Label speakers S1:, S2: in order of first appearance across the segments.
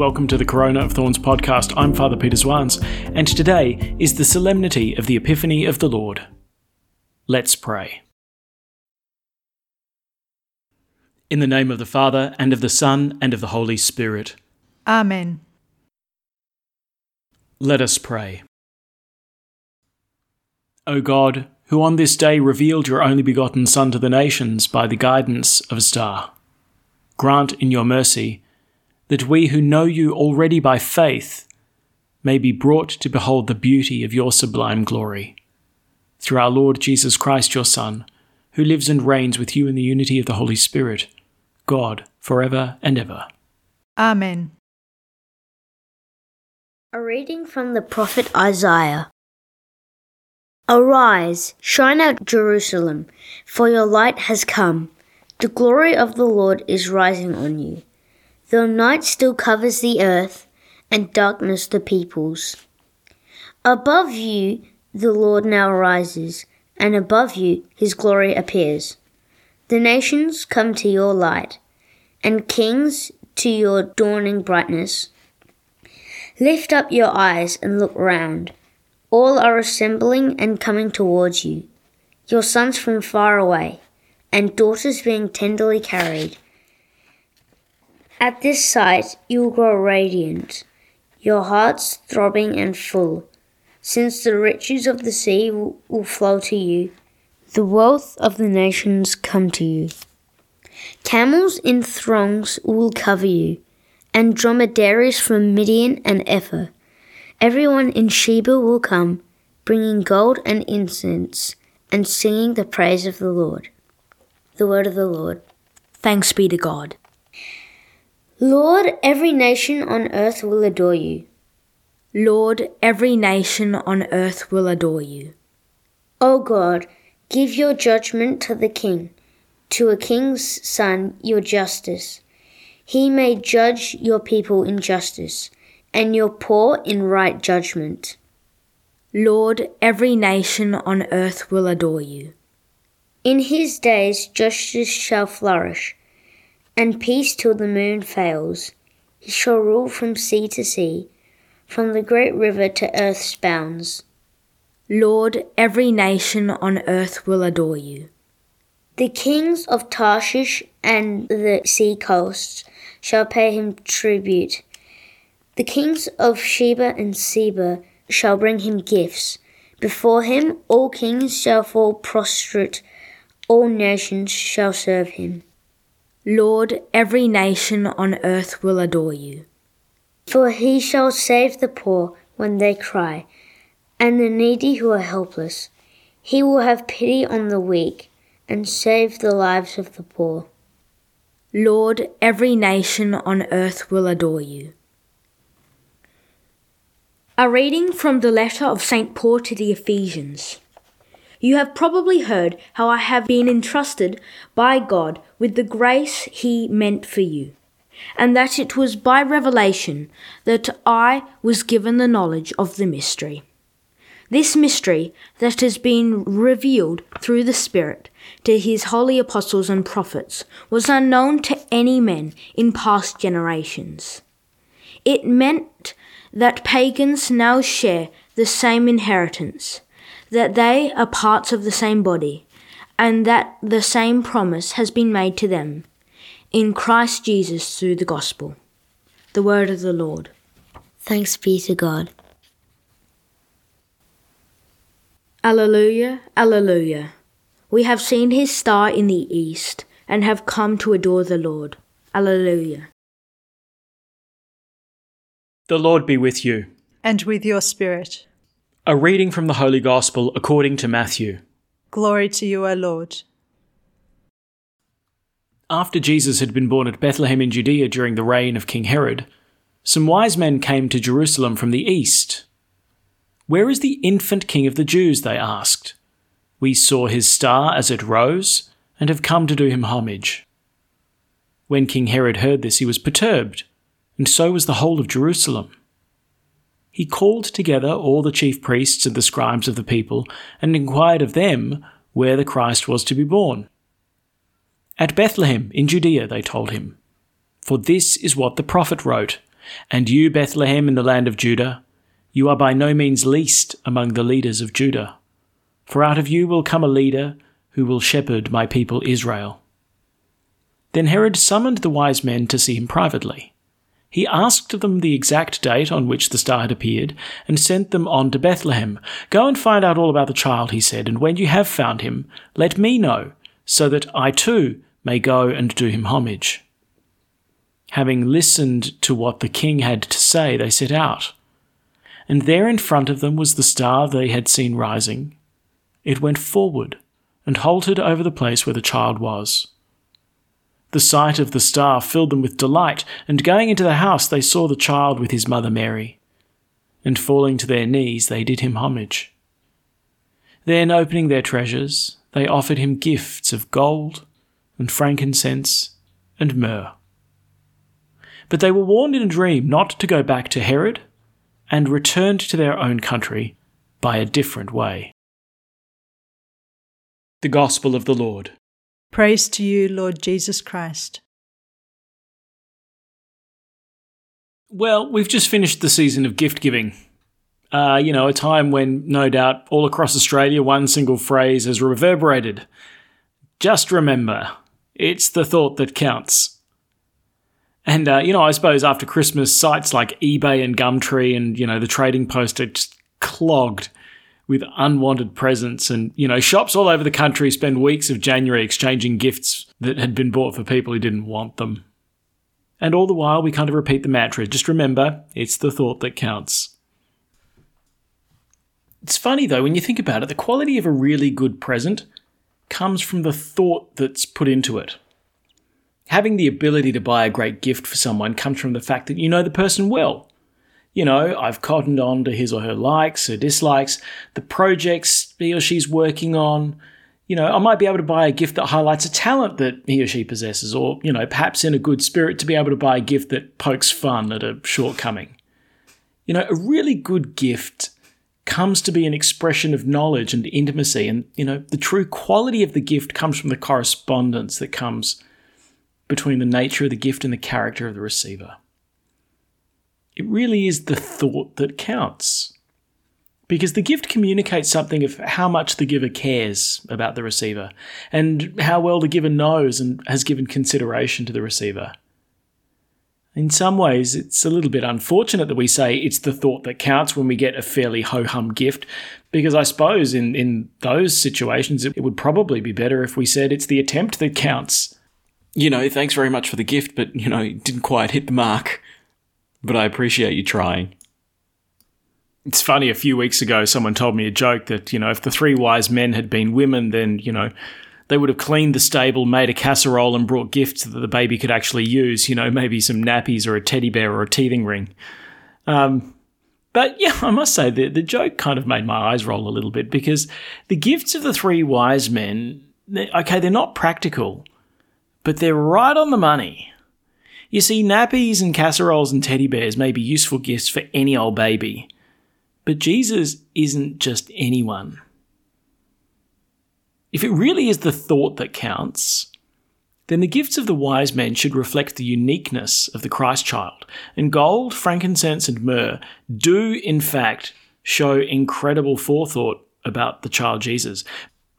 S1: Welcome to the Corona of Thorns podcast. I'm Father Peter Zwans, and today is the solemnity of the Epiphany of the Lord. Let's pray. In the name of the Father, and of the Son, and of the Holy Spirit.
S2: Amen.
S1: Let us pray. O God, who on this day revealed your only begotten Son to the nations by the guidance of a star, grant in your mercy that we who know you already by faith may be brought to behold the beauty of your sublime glory. Through our Lord Jesus Christ, your Son, who lives and reigns with you in the unity of the Holy Spirit, God, for ever and ever.
S2: Amen.
S3: A reading from the prophet Isaiah. Arise, shine out Jerusalem, for your light has come. The glory of the Lord is rising on you. Though night still covers the earth, and darkness the peoples. Above you the Lord now rises, and above you his glory appears. The nations come to your light, and kings to your dawning brightness. Lift up your eyes and look round. All are assembling and coming towards you. Your sons from far away, and daughters being tenderly carried. At this sight you will grow radiant, your hearts throbbing and full, since the riches of the sea will, flow to you the wealth of the nations come to you. Camels in throngs will cover you, and dromedaries from Midian and Ephah. Everyone in Sheba will come, bringing gold and incense, and singing the praise of the Lord. The word of the Lord. Thanks be to God. Lord, every nation on earth will adore you.
S4: Lord, every nation on earth will adore you.
S3: O God, Give your judgment to the king, to a king's son your justice. He may judge your people in justice, and your poor in right judgment.
S4: Lord, every nation on earth will adore you.
S3: In his days justice shall flourish, and peace till the moon fails. He shall rule from sea to sea, from the great river to earth's bounds.
S4: Lord, every nation on earth will adore you.
S3: The kings of Tarshish and the sea coasts shall pay him tribute. The kings of Sheba and Seba shall bring him gifts. Before him all kings shall fall prostrate, all nations shall serve him.
S4: Lord, every nation on earth will adore you.
S3: For he shall save the poor when they cry and the needy who are helpless. He will have pity on the weak and save the lives of the poor.
S4: Lord, every nation on earth will adore you. A reading from the letter of St. Paul to the Ephesians. You have probably heard how I have been entrusted by God with the grace He meant for you, and that it was by revelation that I was given the knowledge of the mystery this mystery that has been revealed through the Spirit to his holy apostles and prophets was unknown to any men in past generations. It meant that pagans now share the same inheritance, that they are parts of the same body, and that the same promise has been made to them in Christ Jesus through the gospel. The word of the Lord.
S3: Thanks be to God.
S4: Alleluia, Alleluia. We have seen his star in the east and have come to adore the Lord. Alleluia.
S1: The Lord be with you.
S2: And with your spirit.
S1: A reading from the Holy Gospel according to Matthew.
S2: Glory to you, O Lord.
S1: After Jesus had been born at Bethlehem in Judea during the reign of King Herod, some wise men came to Jerusalem from the east where is the infant king of the Jews? they asked. We saw his star as it rose, and have come to do him homage. When King Herod heard this, he was perturbed, and so was the whole of Jerusalem. He called together all the chief priests and the scribes of the people, and inquired of them where the Christ was to be born. At Bethlehem in Judea, they told him. For this is what the prophet wrote And you, Bethlehem, in the land of Judah, you are by no means least among the leaders of Judah. For out of you will come a leader who will shepherd my people Israel. Then Herod summoned the wise men to see him privately. He asked them the exact date on which the star had appeared, and sent them on to Bethlehem. Go and find out all about the child, he said, and when you have found him, let me know, so that I too may go and do him homage. Having listened to what the king had to say, they set out. And there in front of them was the star they had seen rising. It went forward and halted over the place where the child was. The sight of the star filled them with delight, and going into the house they saw the child with his mother Mary. And falling to their knees, they did him homage. Then, opening their treasures, they offered him gifts of gold, and frankincense, and myrrh. But they were warned in a dream not to go back to Herod, and returned to their own country by a different way. The Gospel of the Lord.
S2: Praise to you, Lord Jesus Christ.
S1: Well, we've just finished the season of gift giving. Uh, you know, a time when, no doubt, all across Australia, one single phrase has reverberated. Just remember, it's the thought that counts. And, uh, you know, I suppose after Christmas, sites like eBay and Gumtree and, you know, the trading post are just clogged with unwanted presents. And, you know, shops all over the country spend weeks of January exchanging gifts that had been bought for people who didn't want them. And all the while, we kind of repeat the mantra just remember, it's the thought that counts. It's funny though, when you think about it, the quality of a really good present comes from the thought that's put into it. Having the ability to buy a great gift for someone comes from the fact that you know the person well you know, I've cottoned on to his or her likes, her dislikes, the projects he or she's working on. You know, I might be able to buy a gift that highlights a talent that he or she possesses, or, you know, perhaps in a good spirit to be able to buy a gift that pokes fun at a shortcoming. You know, a really good gift comes to be an expression of knowledge and intimacy, and, you know, the true quality of the gift comes from the correspondence that comes between the nature of the gift and the character of the receiver it really is the thought that counts. Because the gift communicates something of how much the giver cares about the receiver, and how well the giver knows and has given consideration to the receiver. In some ways, it's a little bit unfortunate that we say it's the thought that counts when we get a fairly ho hum gift, because I suppose in, in those situations it would probably be better if we said it's the attempt that counts. You know, thanks very much for the gift, but, you know, didn't quite hit the mark but I appreciate you trying. It's funny, a few weeks ago, someone told me a joke that, you know, if the three wise men had been women, then, you know, they would have cleaned the stable, made a casserole, and brought gifts that the baby could actually use, you know, maybe some nappies or a teddy bear or a teething ring. Um, but yeah, I must say the, the joke kind of made my eyes roll a little bit because the gifts of the three wise men, they're, okay, they're not practical, but they're right on the money. You see, nappies and casseroles and teddy bears may be useful gifts for any old baby, but Jesus isn't just anyone. If it really is the thought that counts, then the gifts of the wise men should reflect the uniqueness of the Christ child. And gold, frankincense, and myrrh do, in fact, show incredible forethought about the child Jesus.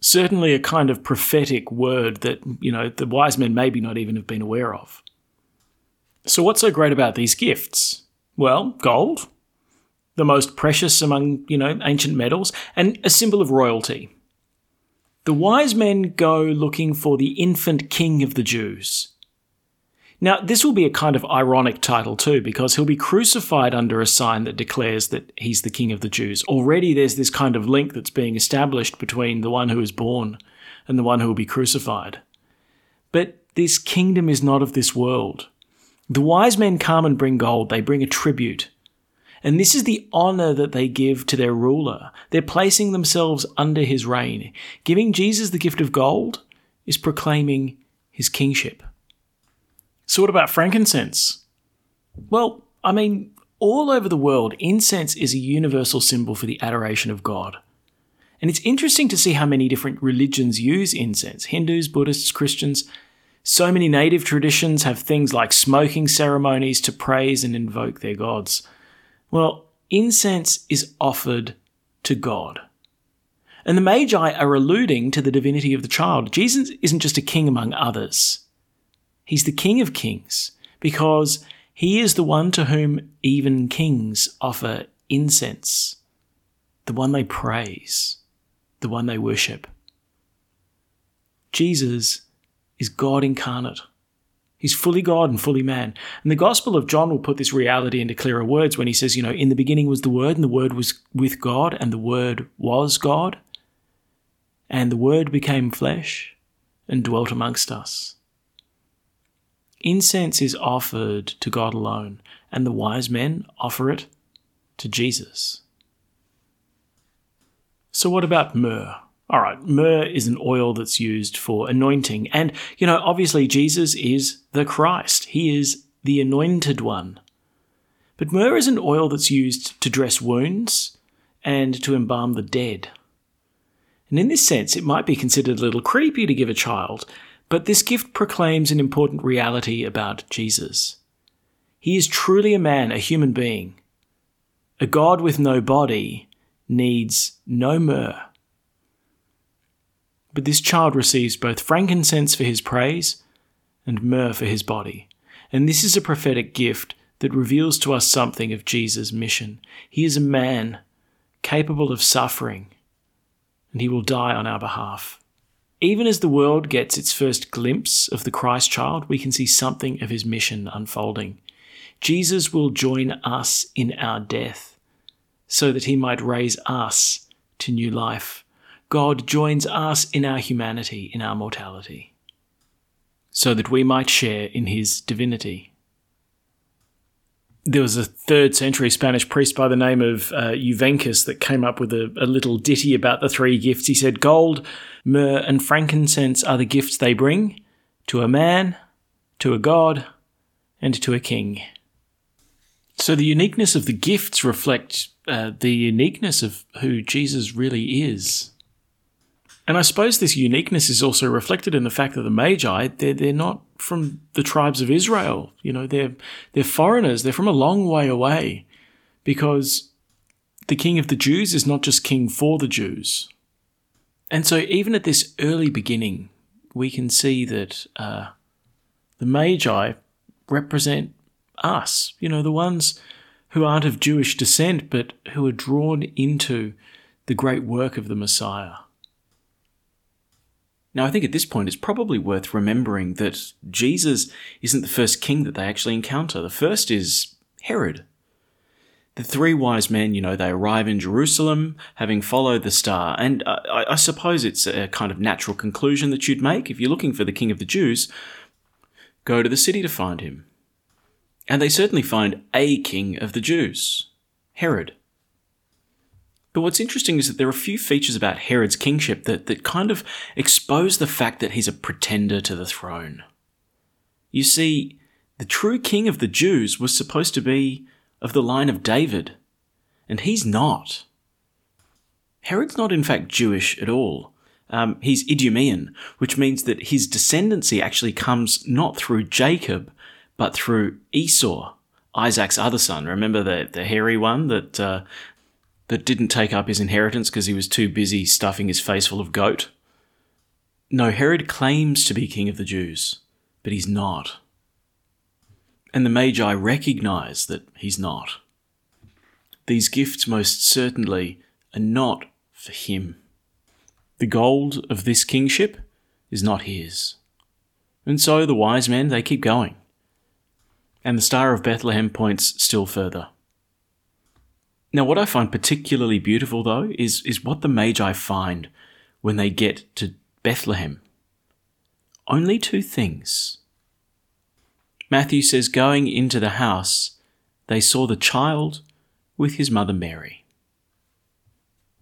S1: Certainly a kind of prophetic word that, you know, the wise men maybe not even have been aware of. So, what's so great about these gifts? Well, gold, the most precious among, you know, ancient metals, and a symbol of royalty. The wise men go looking for the infant king of the Jews. Now, this will be a kind of ironic title too, because he'll be crucified under a sign that declares that he's the king of the Jews. Already there's this kind of link that's being established between the one who is born and the one who will be crucified. But this kingdom is not of this world. The wise men come and bring gold, they bring a tribute. And this is the honor that they give to their ruler. They're placing themselves under his reign. Giving Jesus the gift of gold is proclaiming his kingship. So, what about frankincense? Well, I mean, all over the world, incense is a universal symbol for the adoration of God. And it's interesting to see how many different religions use incense Hindus, Buddhists, Christians So many native traditions have things like smoking ceremonies to praise and invoke their gods. Well, incense is offered to God. And the Magi are alluding to the divinity of the child. Jesus isn't just a king among others, he's the King of kings because he is the one to whom even kings offer incense, the one they praise, the one they worship. Jesus is God incarnate. He's fully God and fully man. And the Gospel of John will put this reality into clearer words when he says, you know, in the beginning was the Word, and the Word was with God, and the Word was God. And the Word became flesh and dwelt amongst us. Incense is offered to God alone, and the wise men offer it to Jesus. So, what about myrrh? All right, myrrh is an oil that's used for anointing. And, you know, obviously Jesus is the Christ, he is the anointed one. But myrrh is an oil that's used to dress wounds and to embalm the dead. And in this sense, it might be considered a little creepy to give a child, but this gift proclaims an important reality about Jesus. He is truly a man, a human being. A God with no body needs no myrrh but this child receives both frankincense for his praise and myrrh for his body. And this is a prophetic gift that reveals to us something of Jesus' mission. He is a man capable of suffering, and he will die on our behalf. Even as the world gets its first glimpse of the Christ child, we can see something of his mission unfolding. Jesus will join us in our death so that he might raise us to new life. God joins us in our humanity, in our mortality, so that we might share in his divinity. There was a third century Spanish priest by the name of uh, Juvencus that came up with a, a little ditty about the three gifts. He said, Gold, myrrh, and frankincense are the gifts they bring to a man, to a god, and to a king. So the uniqueness of the gifts reflect uh, the uniqueness of who Jesus really is. And I suppose this uniqueness is also reflected in the fact that the Magi, they're, they're not from the tribes of Israel. You know, they're, they're foreigners. They're from a long way away because the king of the Jews is not just king for the Jews. And so even at this early beginning, we can see that uh, the Magi represent us, you know, the ones who aren't of Jewish descent, but who are drawn into the great work of the Messiah. Now, I think at this point it's probably worth remembering that Jesus isn't the first king that they actually encounter. The first is Herod. The three wise men, you know, they arrive in Jerusalem having followed the star, and I, I suppose it's a kind of natural conclusion that you'd make if you're looking for the king of the Jews. Go to the city to find him. And they certainly find a king of the Jews, Herod. But what's interesting is that there are a few features about Herod's kingship that, that kind of expose the fact that he's a pretender to the throne. You see, the true king of the Jews was supposed to be of the line of David, and he's not. Herod's not, in fact, Jewish at all. Um, he's Idumean, which means that his descendancy actually comes not through Jacob, but through Esau, Isaac's other son. Remember the, the hairy one that uh, that didn't take up his inheritance because he was too busy stuffing his face full of goat? No, Herod claims to be king of the Jews, but he's not. And the Magi recognize that he's not. These gifts most certainly are not for him. The gold of this kingship is not his. And so the wise men, they keep going. And the Star of Bethlehem points still further. Now, what I find particularly beautiful, though, is, is what the Magi find when they get to Bethlehem. Only two things. Matthew says, going into the house, they saw the child with his mother Mary.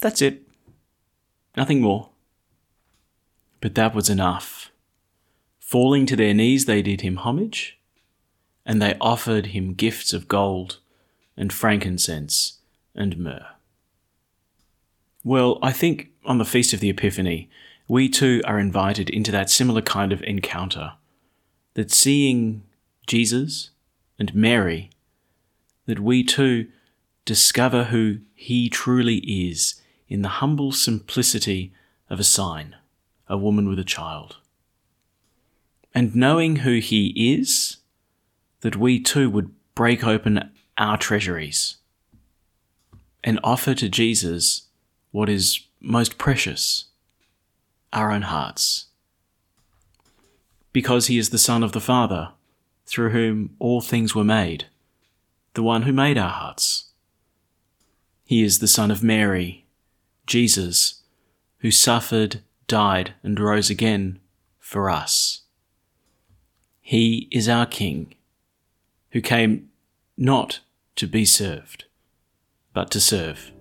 S1: That's it. Nothing more. But that was enough. Falling to their knees, they did him homage, and they offered him gifts of gold and frankincense and myrrh. Well, I think on the Feast of the Epiphany, we too are invited into that similar kind of encounter that seeing Jesus and Mary, that we too discover who he truly is in the humble simplicity of a sign, a woman with a child. And knowing who he is, that we too would break open our treasuries and offer to Jesus what is most precious our own hearts. Because he is the Son of the Father, through whom all things were made, the one who made our hearts. He is the Son of Mary, Jesus, who suffered, died, and rose again for us. He is our King, who came not to be served, but to serve.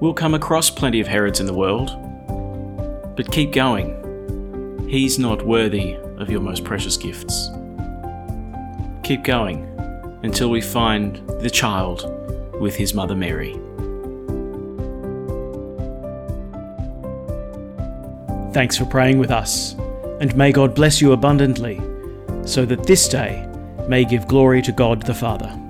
S1: We'll come across plenty of Herods in the world, but keep going. He's not worthy of your most precious gifts. Keep going until we find the child with his mother Mary. Thanks for praying with us, and may God bless you abundantly, so that this day may give glory to God the Father.